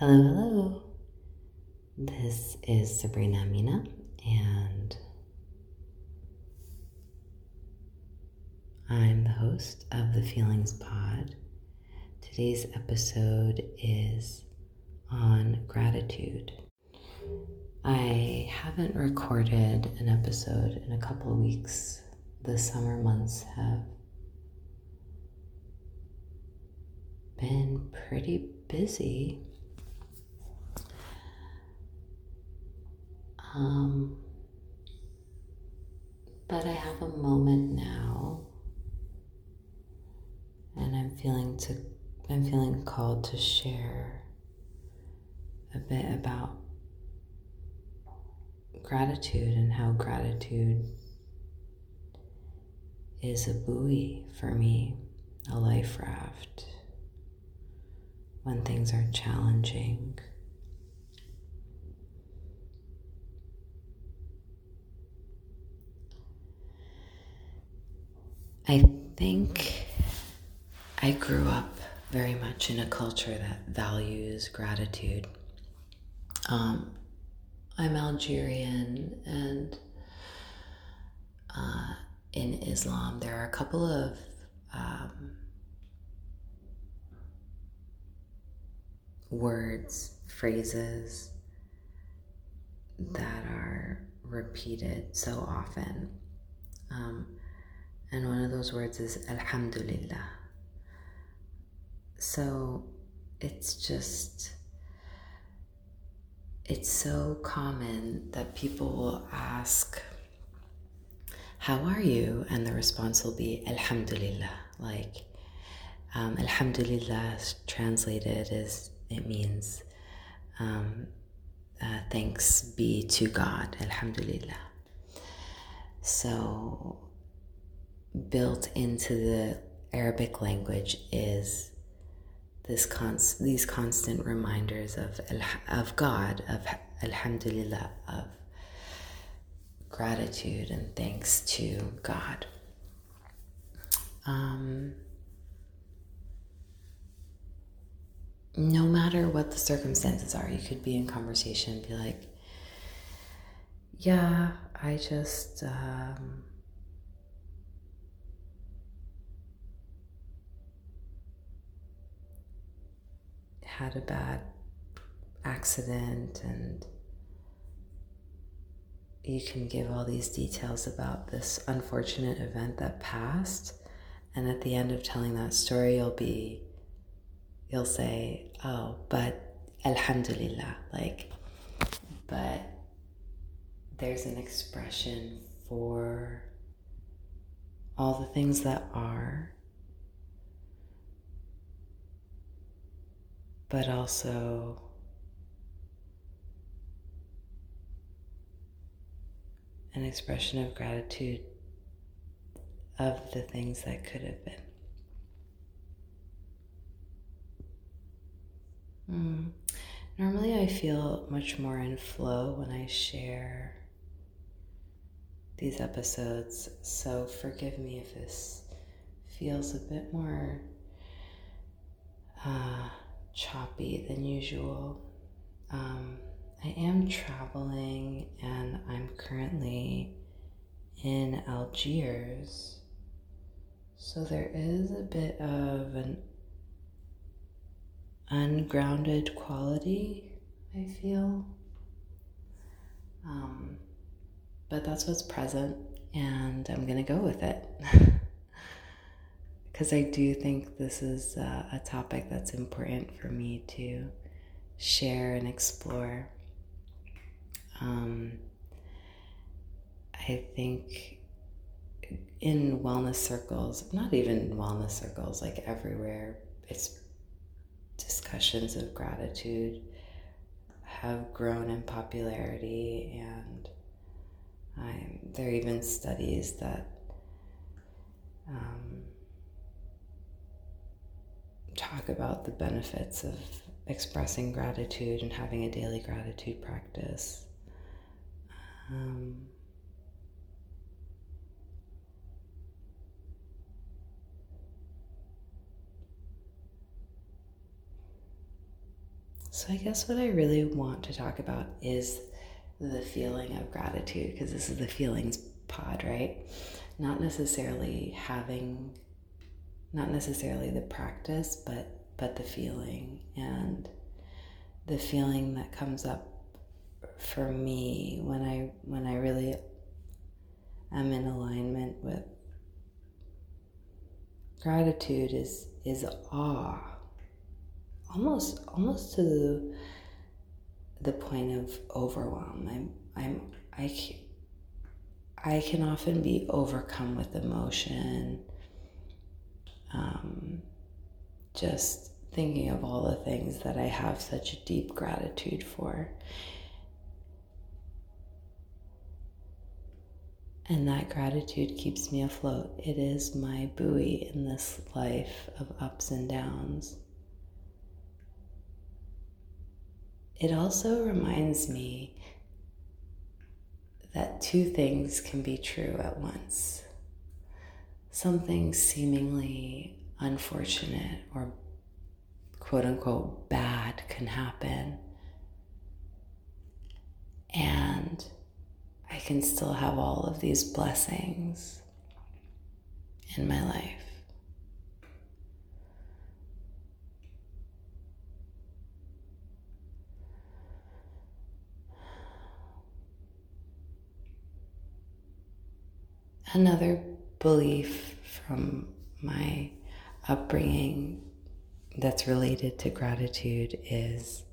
Hello, hello. This is Sabrina Mina, and I'm the host of the Feelings Pod. Today's episode is on gratitude. I haven't recorded an episode in a couple of weeks. The summer months have been pretty busy Um, but I have a moment now, and I'm feeling to I'm feeling called to share a bit about gratitude and how gratitude is a buoy for me, a life raft when things are challenging. I think I grew up very much in a culture that values gratitude. Um, I'm Algerian, and uh, in Islam, there are a couple of um, words, phrases that are repeated so often. Um, and one of those words is Alhamdulillah. So it's just, it's so common that people will ask, How are you? And the response will be Alhamdulillah. Like, um, Alhamdulillah translated is, it means, um, uh, thanks be to God. Alhamdulillah. So built into the Arabic language is this const, these constant reminders of of God, of Alhamdulillah, of gratitude and thanks to God. Um, no matter what the circumstances are, you could be in conversation and be like, "Yeah, I just." Um, had a bad accident and you can give all these details about this unfortunate event that passed. And at the end of telling that story you'll be you'll say oh but alhamdulillah like but there's an expression for all the things that are but also an expression of gratitude of the things that could have been. Mm. Normally, I feel much more in flow when I share these episodes, so forgive me if this feels a bit more uh, choppy than usual. Um, I am traveling and I'm currently in Algiers. So there is a bit of an ungrounded quality, I feel. Um, but that's what's present, and I'm gonna go with it. because I do think this is uh, a topic that's important for me to share and explore. Um, I think in wellness circles, not even wellness circles, like everywhere, it's discussions of gratitude have grown in popularity, and there are even studies that um, talk about the benefits of expressing gratitude and having a daily gratitude practice. Um, So, I guess what I really want to talk about is the feeling of gratitude, because this is the feelings pod, right? Not necessarily having, not necessarily the practice, but but the feeling. And the feeling that comes up for me when I when I really am in alignment with gratitude is is awe. Almost almost to the the point of overwhelm. I'm i'm i i can often be overcome with emotion um, just thinking of all the things that i have such a deep gratitude for And that gratitude keeps me afloat. It is my buoy in this life of ups and downs. It also reminds me that two things can be true at once. Something seemingly unfortunate or quote unquote bad can happen. And I can still have all of these blessings in my life. Another belief from my upbringing that's related to gratitude is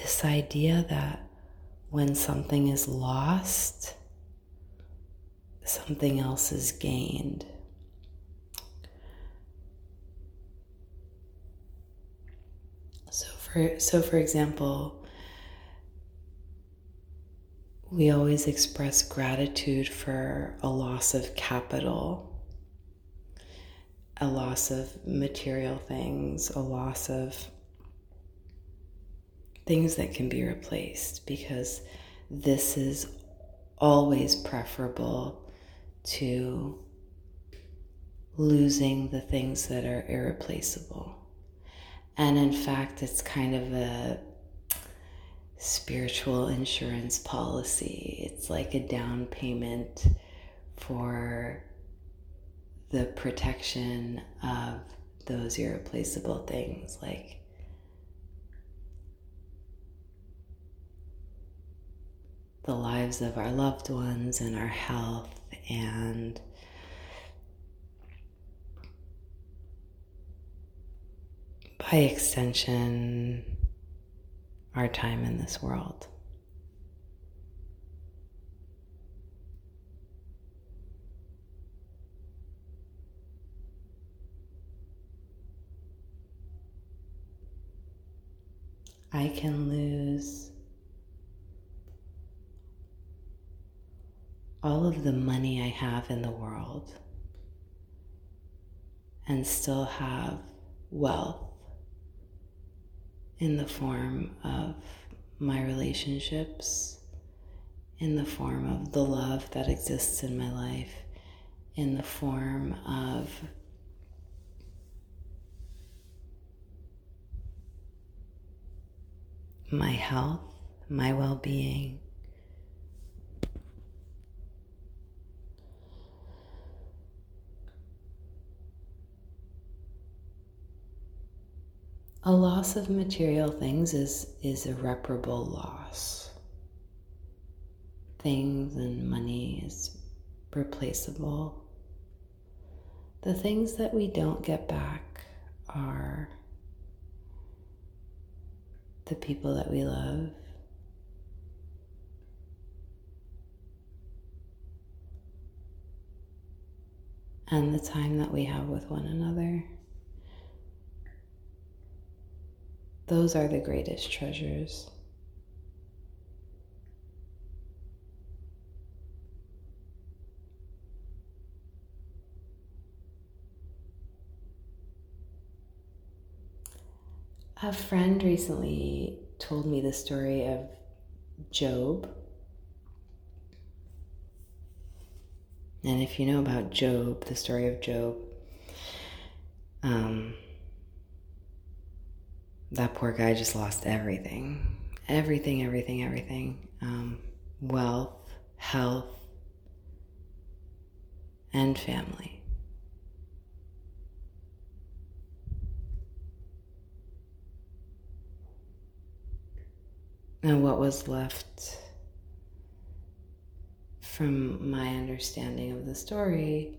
this idea that when something is lost, something else is gained. So for so for example, we always express gratitude for a loss of capital, a loss of material things, a loss of things that can be replaced because this is always preferable to losing the things that are irreplaceable. And in fact, it's kind of a spiritual insurance policy. It's like a down payment for the protection of those irreplaceable things like the lives of our loved ones and our health and by extension, our time in this world. I can lose all of the money I have in the world and still have wealth in the form of my relationships, in the form of the love that exists in my life, in the form of my health, my well being, a loss of material things is, is irreparable loss. Things and money is replaceable. The things that we don't get back are the people that we love. And the time that we have with one another. Those are the greatest treasures. A friend recently told me the story of Job. And if you know about Job, the story of Job, um, that poor guy just lost everything. Everything, everything, everything. Um, wealth, health, and family. And what was left from my understanding of the story,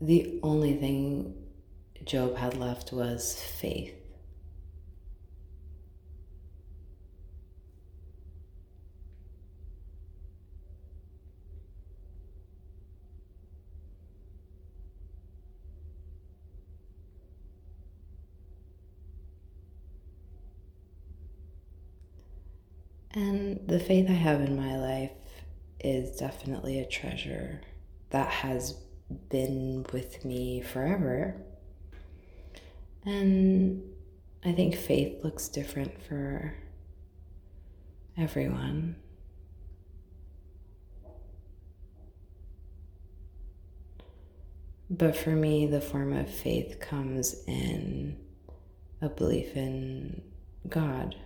the only thing Job had left was faith. And the faith I have in my life is definitely a treasure that has been with me forever. And I think faith looks different for everyone. But for me, the form of faith comes in a belief in God.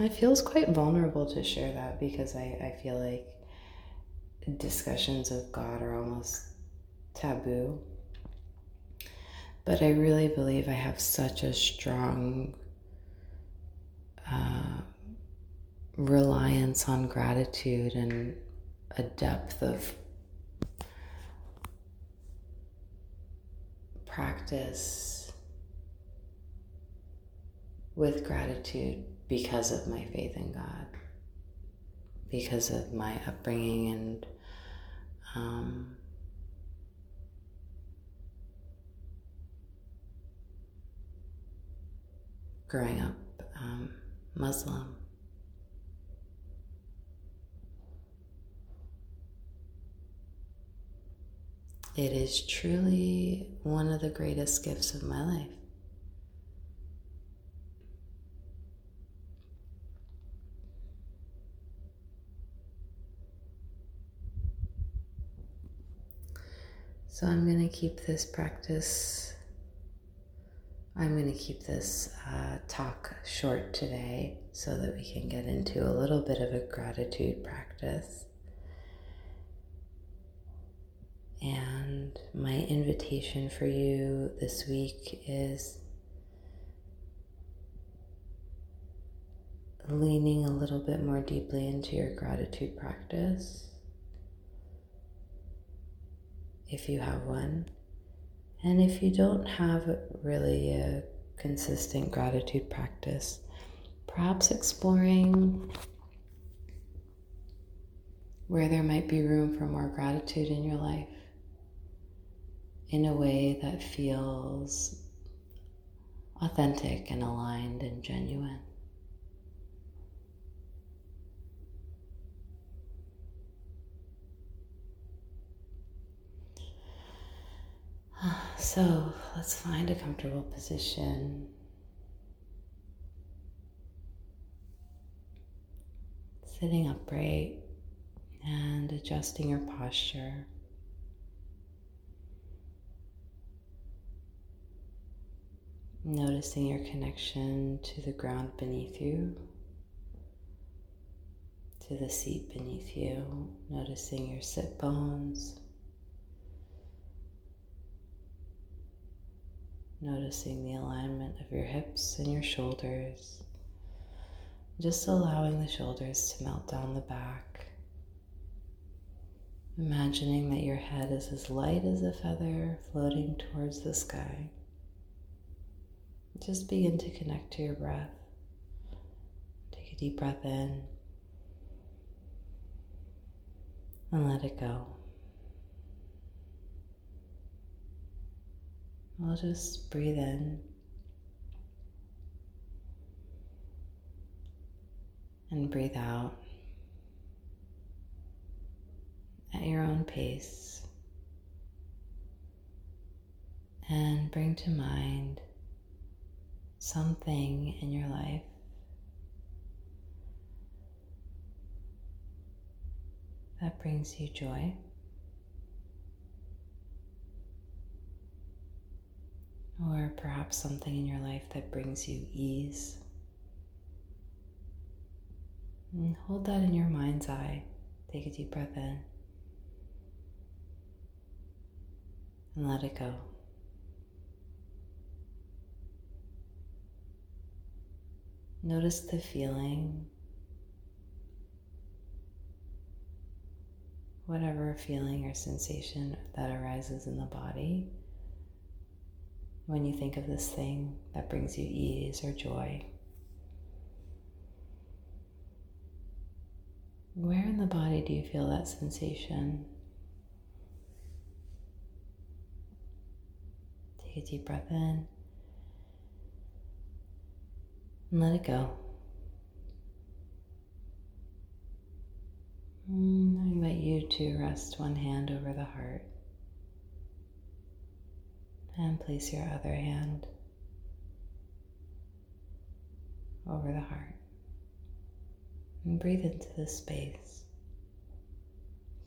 It feels quite vulnerable to share that because I, I feel like discussions of God are almost taboo. But I really believe I have such a strong uh, reliance on gratitude and a depth of practice with gratitude because of my faith in God, because of my upbringing and um, growing up um, Muslim. It is truly one of the greatest gifts of my life. So I'm going to keep this practice, I'm going to keep this uh, talk short today so that we can get into a little bit of a gratitude practice. And my invitation for you this week is leaning a little bit more deeply into your gratitude practice if you have one. And if you don't have really a consistent gratitude practice, perhaps exploring where there might be room for more gratitude in your life in a way that feels authentic and aligned and genuine. So let's find a comfortable position. Sitting upright and adjusting your posture. Noticing your connection to the ground beneath you, to the seat beneath you, noticing your sit bones. Noticing the alignment of your hips and your shoulders, just allowing the shoulders to melt down the back. Imagining that your head is as light as a feather floating towards the sky. Just begin to connect to your breath. Take a deep breath in and let it go. I'll just breathe in and breathe out at your own pace. And bring to mind something in your life that brings you joy. Or perhaps something in your life that brings you ease. And hold that in your mind's eye. Take a deep breath in. And let it go. Notice the feeling, whatever feeling or sensation that arises in the body when you think of this thing that brings you ease or joy. Where in the body do you feel that sensation? Take a deep breath in and let it go. Mm, I invite you to rest one hand over the heart and place your other hand over the heart. And breathe into this space.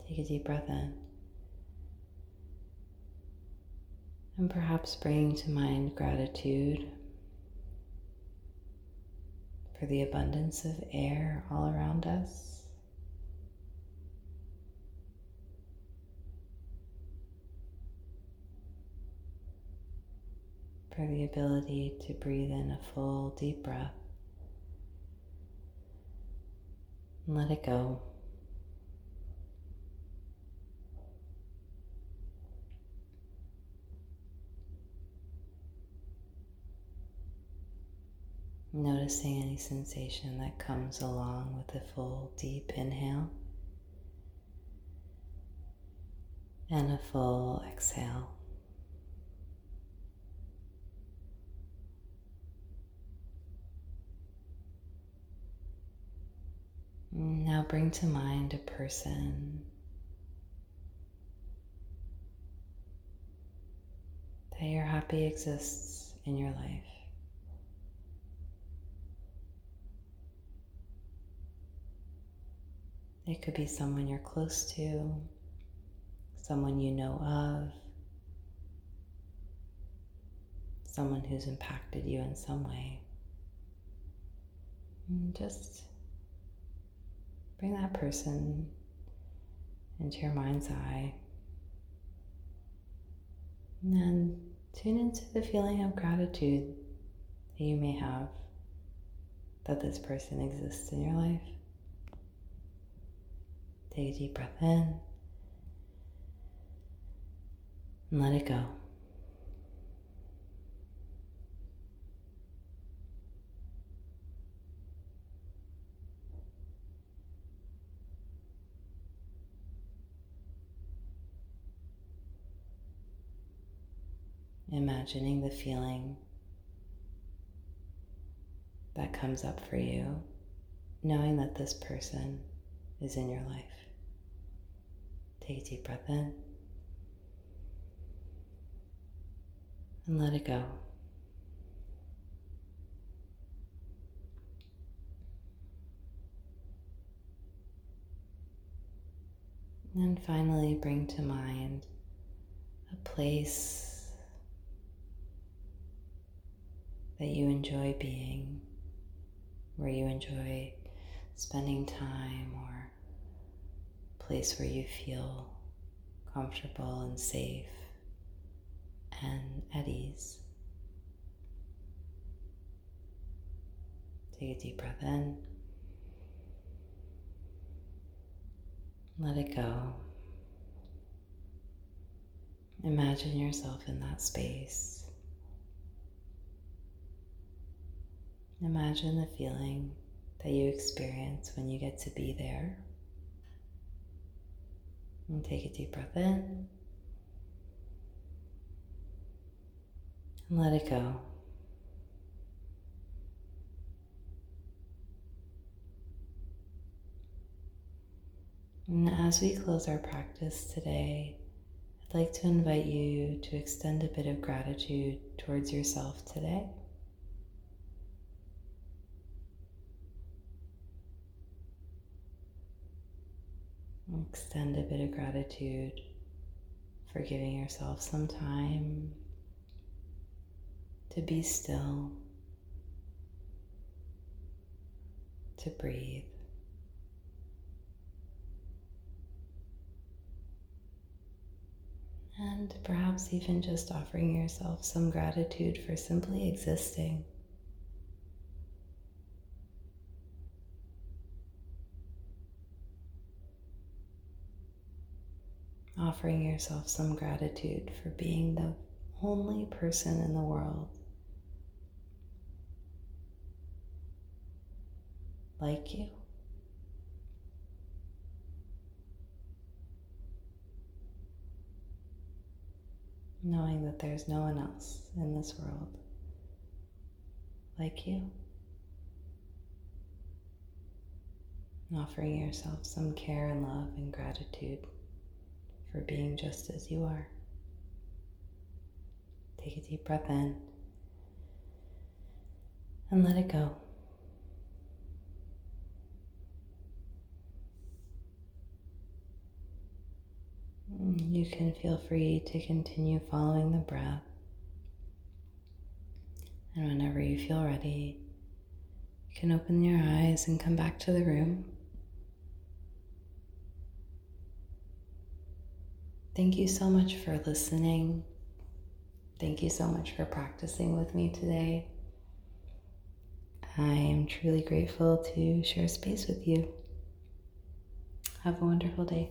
Take a deep breath in. And perhaps bring to mind gratitude for the abundance of air all around us. For the ability to breathe in a full, deep breath and let it go. Noticing any sensation that comes along with a full deep inhale and a full exhale. Now bring to mind a person that you're happy exists in your life. It could be someone you're close to, someone you know of, someone who's impacted you in some way. And just bring that person into your mind's eye. And then tune into the feeling of gratitude that you may have that this person exists in your life. Take a deep breath in and let it go. Imagining the feeling that comes up for you, knowing that this person is in your life. Take a deep breath in and let it go. And finally, bring to mind a place that you enjoy being, where you enjoy spending time or place where you feel comfortable and safe and at ease. Take a deep breath in. Let it go. Imagine yourself in that space. Imagine the feeling that you experience when you get to be there. And take a deep breath in. And let it go. And as we close our practice today, I'd like to invite you to extend a bit of gratitude towards yourself today. Extend a bit of gratitude for giving yourself some time to be still, to breathe. And perhaps even just offering yourself some gratitude for simply existing. Offering yourself some gratitude for being the only person in the world like you. Knowing that there's no one else in this world like you. And offering yourself some care and love and gratitude for being just as you are. Take a deep breath in and let it go. You can feel free to continue following the breath. And whenever you feel ready, you can open your eyes and come back to the room. Thank you so much for listening. Thank you so much for practicing with me today. I am truly grateful to share space with you. Have a wonderful day.